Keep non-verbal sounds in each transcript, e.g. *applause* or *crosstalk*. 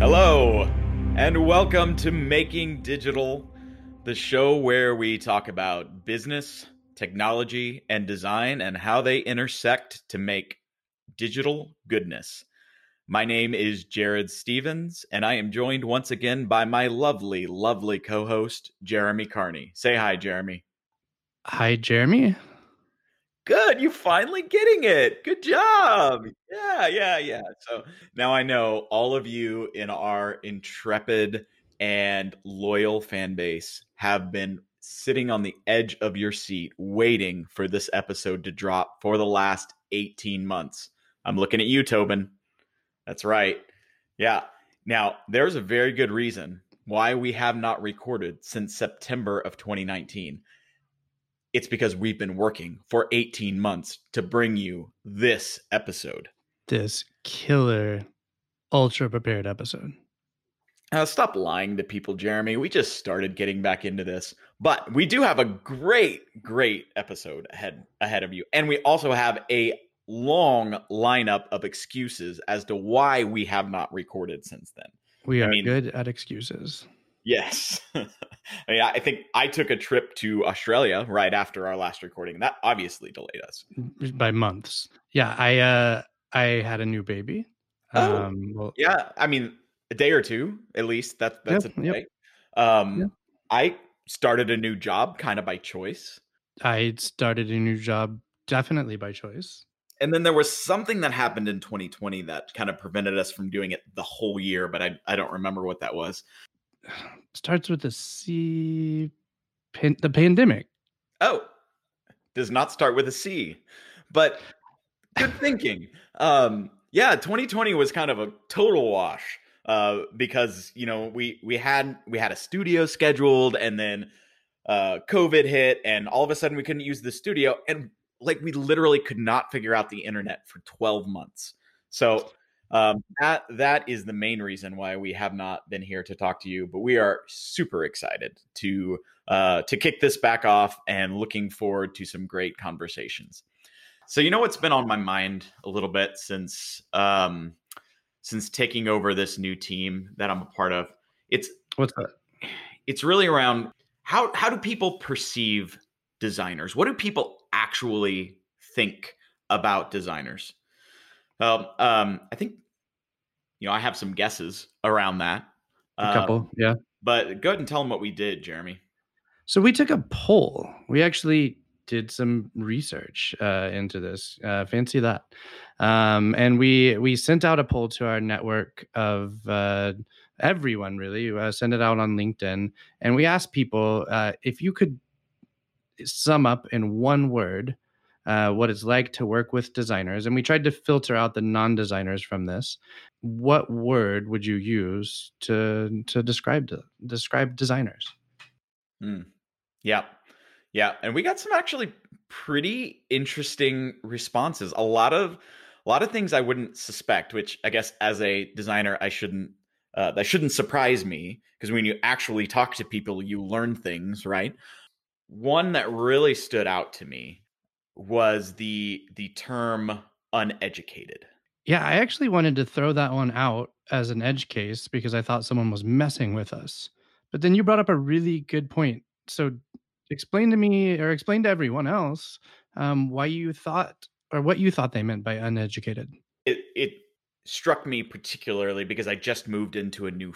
Hello, and welcome to Making Digital, the show where we talk about business, technology, and design and how they intersect to make digital goodness. My name is Jared Stevens, and I am joined once again by my lovely, lovely co host, Jeremy Carney. Say hi, Jeremy. Hi, Jeremy. Good. You finally getting it. Good job. Yeah, yeah, yeah. So now I know all of you in our intrepid and loyal fan base have been sitting on the edge of your seat waiting for this episode to drop for the last 18 months. I'm looking at you, Tobin. That's right. Yeah. Now, there's a very good reason why we have not recorded since September of 2019 it's because we've been working for 18 months to bring you this episode. This killer, ultra prepared episode. Uh, stop lying to people, Jeremy. We just started getting back into this, but we do have a great, great episode ahead ahead of you, and we also have a long lineup of excuses as to why we have not recorded since then. We are I mean, good at excuses. Yes. *laughs* I, mean, I think I took a trip to Australia right after our last recording. That obviously delayed us by months. Yeah, I uh I had a new baby. Oh, um well, yeah, I mean a day or two at least. That that's yep, a day. Yep. Um yep. I started a new job kind of by choice. I started a new job definitely by choice. And then there was something that happened in 2020 that kind of prevented us from doing it the whole year, but I, I don't remember what that was *sighs* *sighs* *sighs* starts with a C. Pan, the pandemic. Oh, does not start with a C, but good thinking. Um, yeah, 2020 was kind of a total wash uh, because you know we we had we had a studio scheduled and then uh, COVID hit and all of a sudden we couldn't use the studio and like we literally could not figure out the internet for 12 months. So um, that that is the main reason why we have not been here to talk to you, but we are super excited to uh, to kick this back off and looking forward to some great conversations. So you know what's been on my mind a little bit since um, since taking over this new team that I'm a part of. It's what's that? It's really around how how do people perceive designers? What do people actually think about designers? Well, um, I think you know, I have some guesses around that. A couple, um, yeah. But go ahead and tell them what we did, Jeremy. So we took a poll. We actually did some research uh, into this. Uh, fancy that. Um, and we we sent out a poll to our network of uh, everyone. Really, uh, send it out on LinkedIn, and we asked people uh, if you could sum up in one word uh, what it's like to work with designers. And we tried to filter out the non designers from this. What word would you use to to describe describe designers? Mm. Yeah, yeah, and we got some actually pretty interesting responses. A lot of a lot of things I wouldn't suspect, which I guess as a designer I shouldn't uh, that shouldn't surprise me because when you actually talk to people, you learn things, right? One that really stood out to me was the the term uneducated. Yeah, I actually wanted to throw that one out as an edge case because I thought someone was messing with us. But then you brought up a really good point. So explain to me or explain to everyone else um, why you thought or what you thought they meant by uneducated. It it struck me particularly because I just moved into a new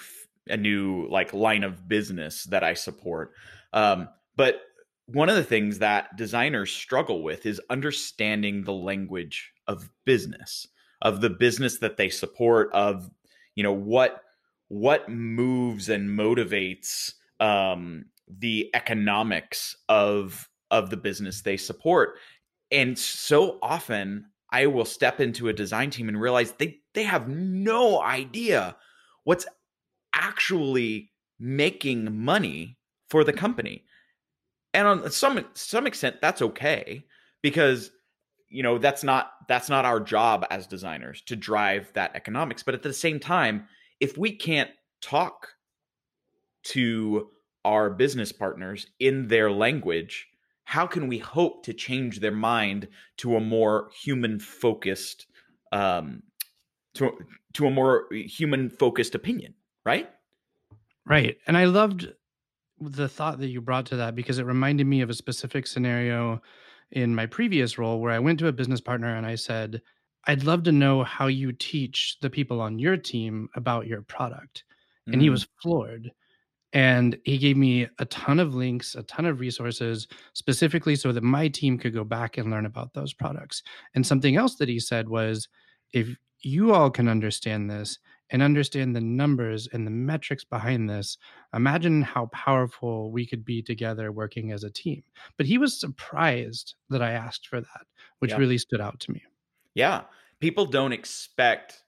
a new like line of business that I support. Um, but one of the things that designers struggle with is understanding the language of business of the business that they support of you know what what moves and motivates um, the economics of of the business they support. And so often i will step into a design team and realize they they have no idea what's actually making money for the company and on some some extent that's okay because you know that's not that's not our job as designers to drive that economics. But at the same time if we can't talk to our business partners in their language how can we hope to change their mind to a more human focused um to to a more human focused opinion right? Right. And i loved the thought that you brought to that because it reminded me of a specific scenario in my previous role where i went to a business partner and i said i'd love to know how you teach the people on your team about your product and mm-hmm. he was floored and he gave me a ton of links a ton of resources specifically so that my team could go back and learn about those products and something else that he said was if you all can understand this and understand the numbers and the metrics behind this imagine how powerful we could be together working as a team but he was surprised that i asked for that which yeah. really stood out to me yeah people don't expect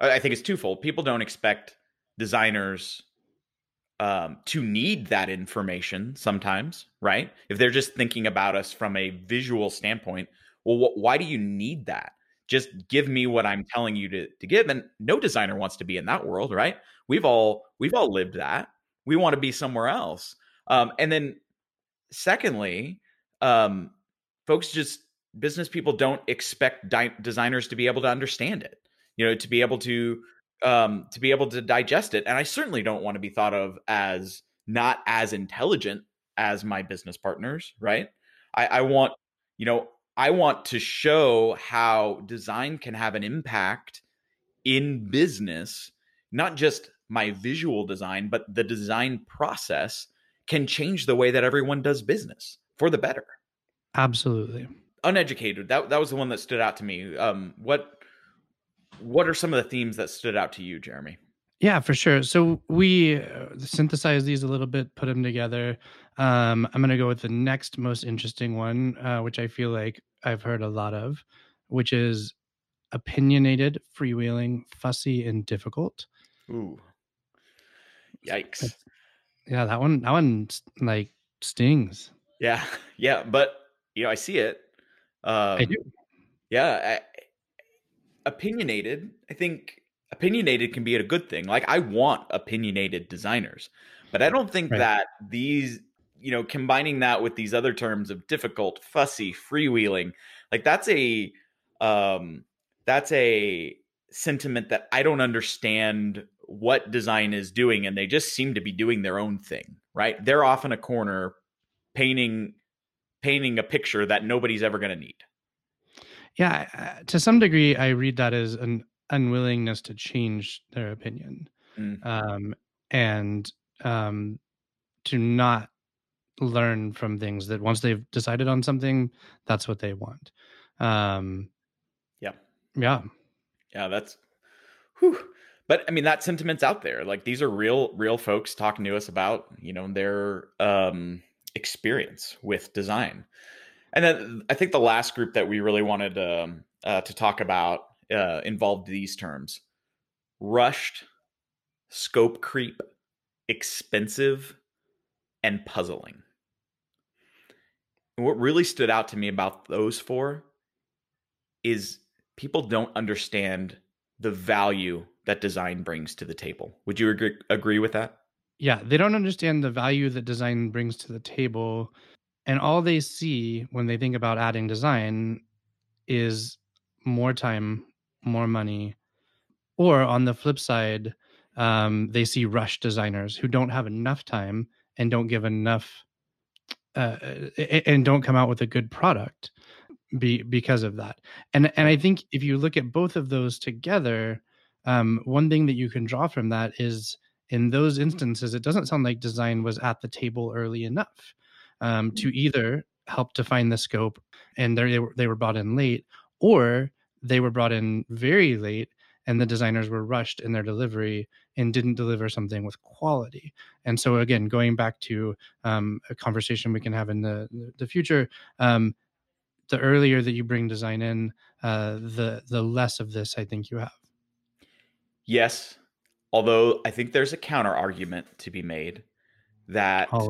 i think it's twofold people don't expect designers um, to need that information sometimes, right? If they're just thinking about us from a visual standpoint, well, wh- why do you need that? Just give me what I'm telling you to, to give. And no designer wants to be in that world, right? We've all we've all lived that. We want to be somewhere else. Um, and then, secondly, um, folks just business people don't expect di- designers to be able to understand it. You know, to be able to um, to be able to digest it. And I certainly don't want to be thought of as not as intelligent as my business partners, right? I, I want, you know, I want to show how design can have an impact in business, not just my visual design, but the design process can change the way that everyone does business for the better. Absolutely. Uneducated. That that was the one that stood out to me. Um, what what are some of the themes that stood out to you, Jeremy? Yeah, for sure. So we uh, synthesized these a little bit, put them together. Um, I'm going to go with the next most interesting one, uh, which I feel like I've heard a lot of, which is opinionated, freewheeling, fussy, and difficult. Ooh, yikes! Yeah, that one. That one like stings. Yeah, *laughs* yeah, but you know, I see it. Um, I do. Yeah, opinionated, I think opinionated can be a good thing. Like I want opinionated designers, but I don't think right. that these, you know, combining that with these other terms of difficult, fussy, freewheeling, like that's a um that's a sentiment that I don't understand what design is doing and they just seem to be doing their own thing, right? They're off in a corner painting painting a picture that nobody's ever going to need yeah to some degree i read that as an unwillingness to change their opinion mm. um, and um, to not learn from things that once they've decided on something that's what they want. Um, yeah. yeah. Yeah that's whew. but i mean that sentiment's out there. Like these are real real folks talking to us about you know their um experience with design. And then I think the last group that we really wanted um, uh, to talk about uh, involved these terms rushed, scope creep, expensive, and puzzling. And what really stood out to me about those four is people don't understand the value that design brings to the table. Would you agree, agree with that? Yeah, they don't understand the value that design brings to the table and all they see when they think about adding design is more time more money or on the flip side um, they see rush designers who don't have enough time and don't give enough uh, and don't come out with a good product be, because of that and and i think if you look at both of those together um, one thing that you can draw from that is in those instances it doesn't sound like design was at the table early enough um, to mm-hmm. either help define the scope and they were, they were brought in late or they were brought in very late and the designers were rushed in their delivery and didn't deliver something with quality. And so again going back to um, a conversation we can have in the the future um, the earlier that you bring design in uh, the the less of this i think you have. Yes although i think there's a counter argument to be made that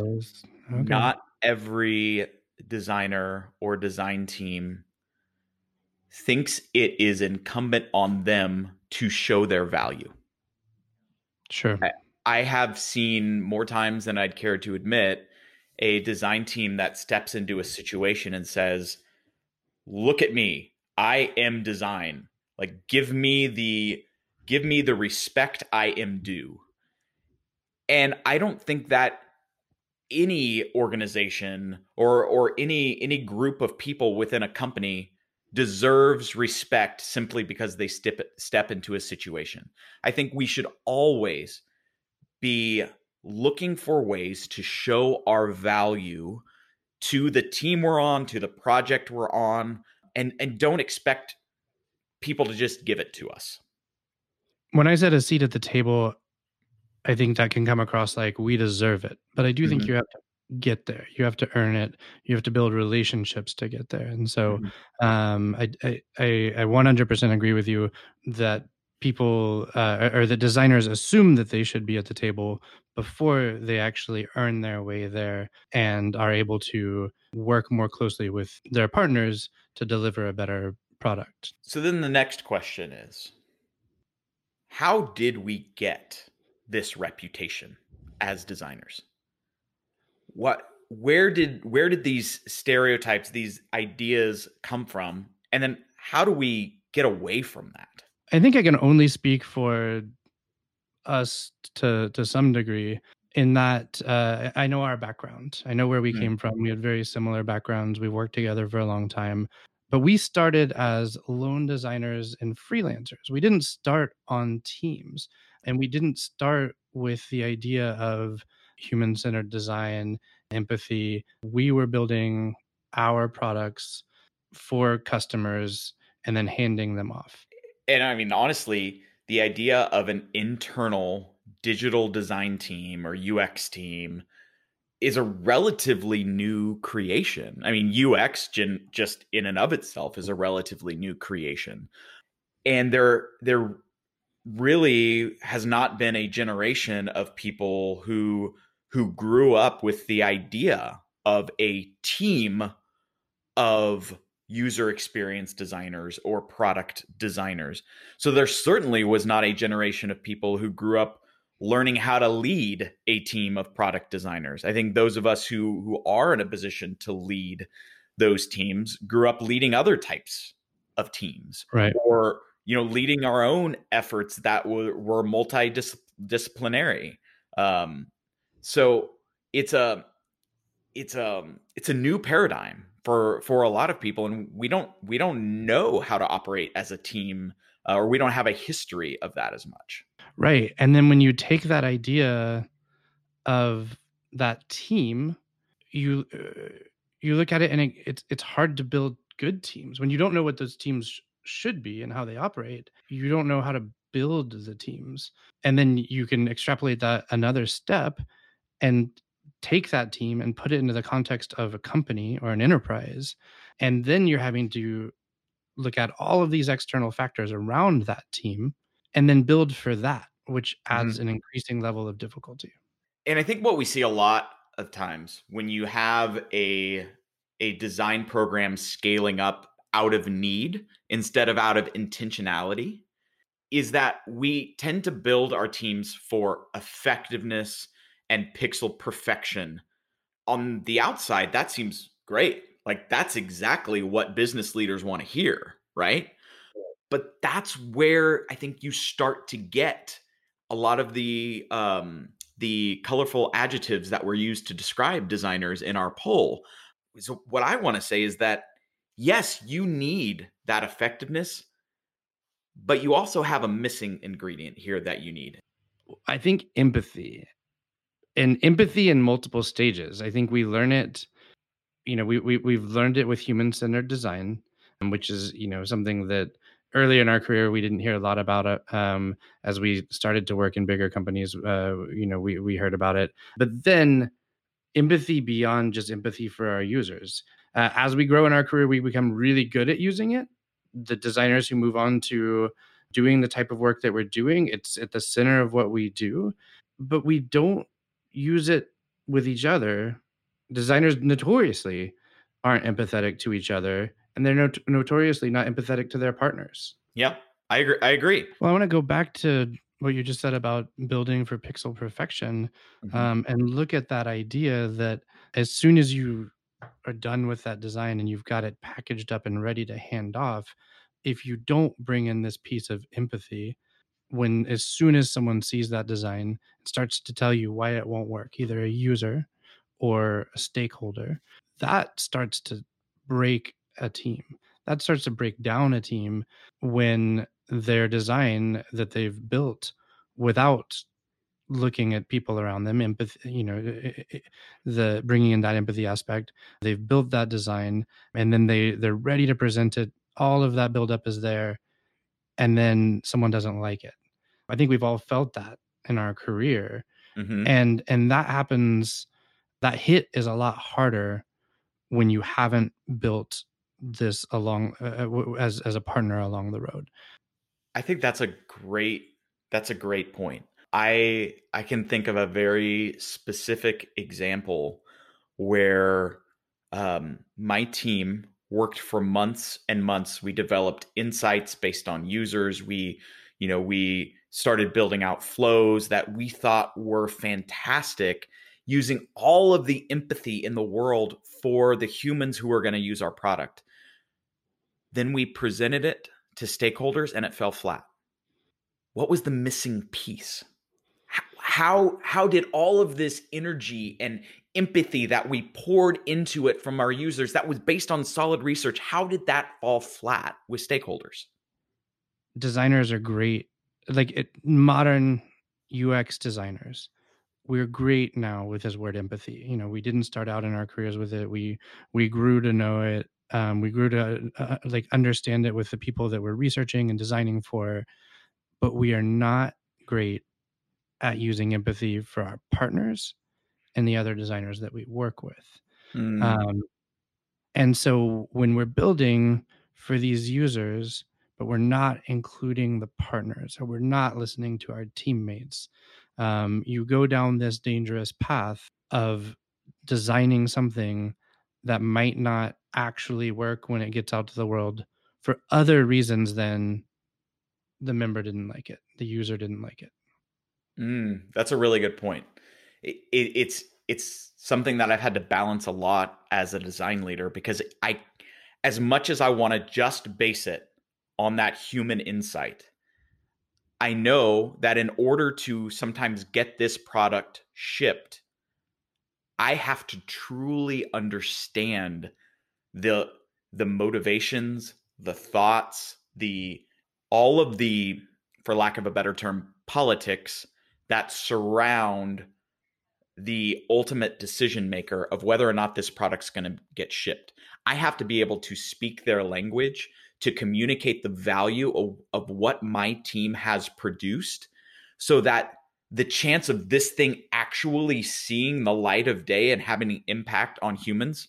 Okay. not every designer or design team thinks it is incumbent on them to show their value. Sure. I, I have seen more times than I'd care to admit a design team that steps into a situation and says, "Look at me. I am design. Like give me the give me the respect I am due." And I don't think that any organization or or any any group of people within a company deserves respect simply because they step step into a situation. I think we should always be looking for ways to show our value to the team we're on, to the project we're on, and and don't expect people to just give it to us. When I said a seat at the table, I think that can come across like we deserve it. But I do think Mhm. you have to get there. You have to earn it. You have to build relationships to get there. And so Mhm. um, I, I, I I 100% agree with you that people uh, or the designers assume that they should be at the table before they actually earn their way there and are able to work more closely with their partners to deliver a better product. So then the next question is how did we get this reputation as designers? What where did where did these stereotypes, these ideas come from? And then how do we get away from that? I think I can only speak for us to to some degree in that uh, I know our background. I know where we Mm. came from. We had very similar backgrounds. We worked together for a long time. But we started as lone designers and freelancers. We didn't start on teams. And we didn't start with the idea of human centered design, empathy. We were building our products for customers and then handing them off. And I mean, honestly, the idea of an internal digital design team or UX team is a relatively new creation. I mean, UX gen- just in and of itself is a relatively new creation. And there there really has not been a generation of people who who grew up with the idea of a team of user experience designers or product designers. So there certainly was not a generation of people who grew up learning how to lead a team of product designers. I think those of us who who are in a position to lead those teams grew up leading other types of teams Right. or you know leading our own efforts that were, were multidisciplinary um, so it's a it's a it's a new paradigm for for a lot of people and we don't we don't know how to operate as a team uh, or we don't have a history of that as much Right. And then when you take that idea of that team, you uh, you look at it and it, it's it's hard to build good teams when you don't know what those teams sh- should be and how they operate. You don't know how to build the teams, and then you can extrapolate that another step and take that team and put it into the context of a company or an enterprise, and then you're having to look at all of these external factors around that team and then build for that, which adds mm-hmm. an increasing level of difficulty. and i think what we see a lot of times when you have a a design program scaling up out of need instead of out of intentionality is that we tend to build our teams for effectiveness and pixel perfection on the outside that seems great like that's exactly what business leaders want to hear right but that's where i think you start to get a lot of the um the colorful adjectives that were used to describe designers in our poll. So, what I want to say is that yes, you need that effectiveness, but you also have a missing ingredient here that you need. I think empathy and empathy in multiple stages. I think we learn it, you know, we, we we've learned it with human centered design, um, which is, you know, something that earlier in our career we didn't hear a lot about it. Um, as we started to work in bigger companies, uh, you know, we we heard about it. But then empathy beyond just empathy for our users. Uh, as we grow in our career, we become really good at using it. The designers who move on to doing the type of work that we're doing, it's at the center of what we do, but we don't use it with each other. Designers notoriously aren't empathetic to each other, and they're not- notoriously not empathetic to their partners. Yep, I agree. I agree. Well, I want to go back to what you just said about building for pixel perfection Mhm. um, and look at that idea that as soon as you are done with that design and you've got it packaged up and ready to hand off, if you don't bring in this piece of empathy, when as soon as someone sees that design, it starts to tell you why it won't work, either a user or a stakeholder, that starts to break a team. That starts to break down a team when their design that they've built without looking at people around them empathy you know eh, eh, eh, the bringing in that empathy aspect they've built that design and then they they're ready to present it all of that buildup is there and then someone doesn't like it. I think we've all felt that in our career. Mm-hmm. and and that happens that hit is a lot harder when you haven't built this along uh, uh as as a partner along the road. I think that's a great that's a great point. I I can think of a very specific example where um, my team worked for months and months. We developed insights based on users. We, you know, we started building out flows that we thought were fantastic, using all of the empathy in the world for the humans who are going to use our product. Then we presented it to stakeholders and it fell flat. What was the missing piece? How how did all of this energy and empathy that we poured into it from our users that was based on solid research how did that fall flat with stakeholders? Designers are great. Like it, modern ux designers we're great now with this word empathy. You know we didn't start out in our careers with it. We we grew to know it. Um, we grew to uh, like understand it with the people that we're researching and designing for. But we are not great at using empathy for our partners and the other designers that we work with. Mm. Um, and so when we're building for these users, but we're not including the partners or we're not listening to our teammates, um, you go down this dangerous path of designing something that might not actually work when it gets out to the world for other reasons than the member didn't like it, the user didn't like it. Mm, that's a really good point. It, it, it's it's something that I've had to balance a lot as a design leader because I, as much as I want to just base it on that human insight, I know that in order to sometimes get this product shipped, I have to truly understand the the motivations, the thoughts, the all of the for lack of a better term politics that surround the ultimate decision maker of whether or not this product's going to get shipped. I have to be able to speak their language to communicate the value of, of what my team has produced so that the chance of this thing actually seeing the light of day and having an impact on humans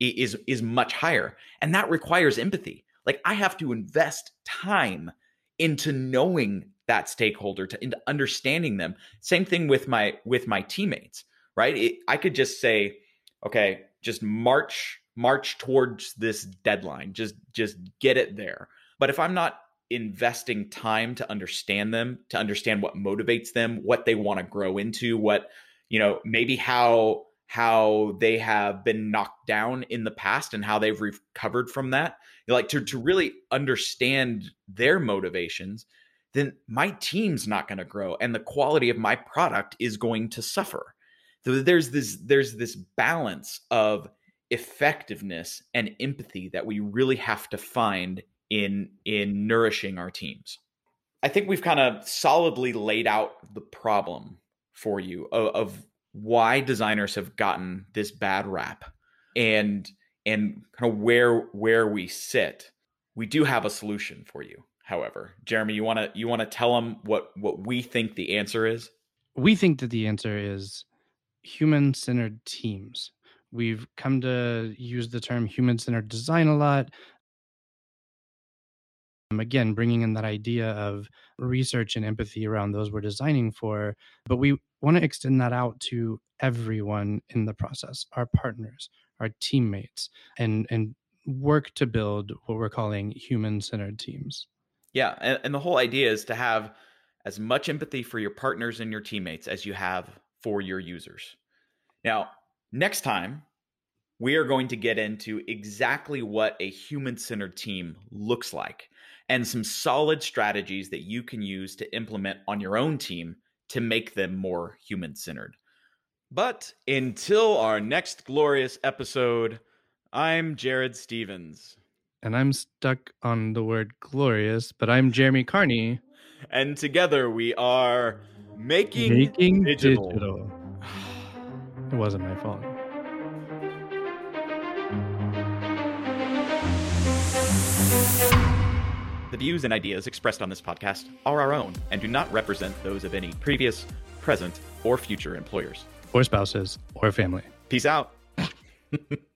is is much higher and that requires empathy like i have to invest time into knowing that stakeholder to into understanding them. Same thing with my with my teammates right? It, i could just say okay just march march towards this deadline. Just just get it there. But if i'm not investing time to understand them to understand what motivates them what they want to grow into what you know maybe how how they have been knocked down in the past and how they've recovered from that like to, to really understand their motivations then my team's not going to grow and the quality of my product is going to suffer. So there's this there's this balance of effectiveness and empathy that we really have to find in in nourishing our teams. I think we've kind of solidly laid out the problem for you of, of why designers have gotten this bad rap and and kind of where where we sit. We do have a solution for you however. Jeremy, you want to you want to tell them what what we think the answer is? We think that the answer is human-centered teams. We've come to use the term human-centered design a lot. Um, again, bringing in that idea of research and empathy around those we're designing for, but we want to extend that out to everyone in the process, our partners, our teammates, and and work to build what we're calling human-centered teams. Yeah, and, and the whole idea is to have as much empathy for your partners and your teammates as you have for your users. Now, Next time, we are going to get into exactly what a human centered team looks like and some solid strategies that you can use to implement on your own team to make them more human centered. But until our next glorious episode, I'm Jared Stevens. And I'm stuck on the word glorious, but I'm Jeremy Carney. And together we are making, Making digital. digital. *sighs* It wasn't my fault. The views and ideas expressed on this podcast are our own and do not represent those of any previous, present, or future employers. Or spouses or family. Peace out. *laughs*